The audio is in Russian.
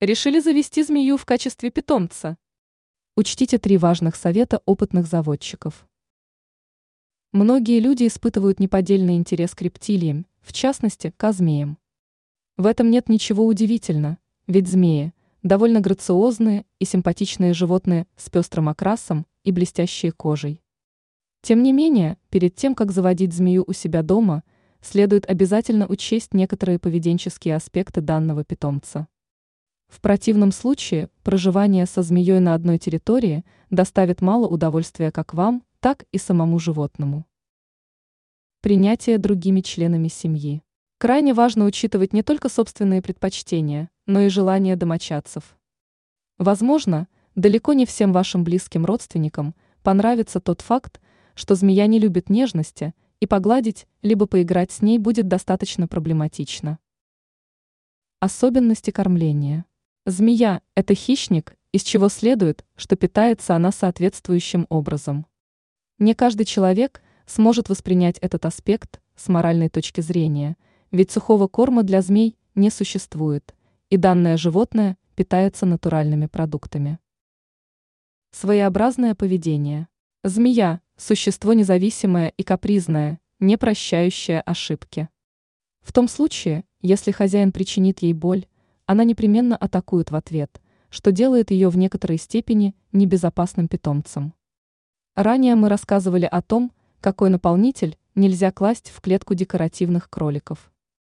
Решили завести змею в качестве питомца? Учтите три важных совета опытных заводчиков. Многие люди испытывают неподдельный интерес к рептилиям, в частности, к змеям. В этом нет ничего удивительного, ведь змеи – довольно грациозные и симпатичные животные с пестрым окрасом и блестящей кожей. Тем не менее, перед тем, как заводить змею у себя дома, следует обязательно учесть некоторые поведенческие аспекты данного питомца. В противном случае проживание со змеей на одной территории доставит мало удовольствия как вам, так и самому животному. Принятие другими членами семьи. Крайне важно учитывать не только собственные предпочтения, но и желания домочадцев. Возможно, далеко не всем вашим близким родственникам понравится тот факт, что змея не любит нежности, и погладить, либо поиграть с ней будет достаточно проблематично. Особенности кормления. Змея – это хищник, из чего следует, что питается она соответствующим образом. Не каждый человек сможет воспринять этот аспект с моральной точки зрения – ведь сухого корма для змей не существует, и данное животное питается натуральными продуктами. Своеобразное поведение. Змея – существо независимое и капризное, не прощающее ошибки. В том случае, если хозяин причинит ей боль, она непременно атакует в ответ, что делает ее в некоторой степени небезопасным питомцем. Ранее мы рассказывали о том, какой наполнитель нельзя класть в клетку декоративных кроликов.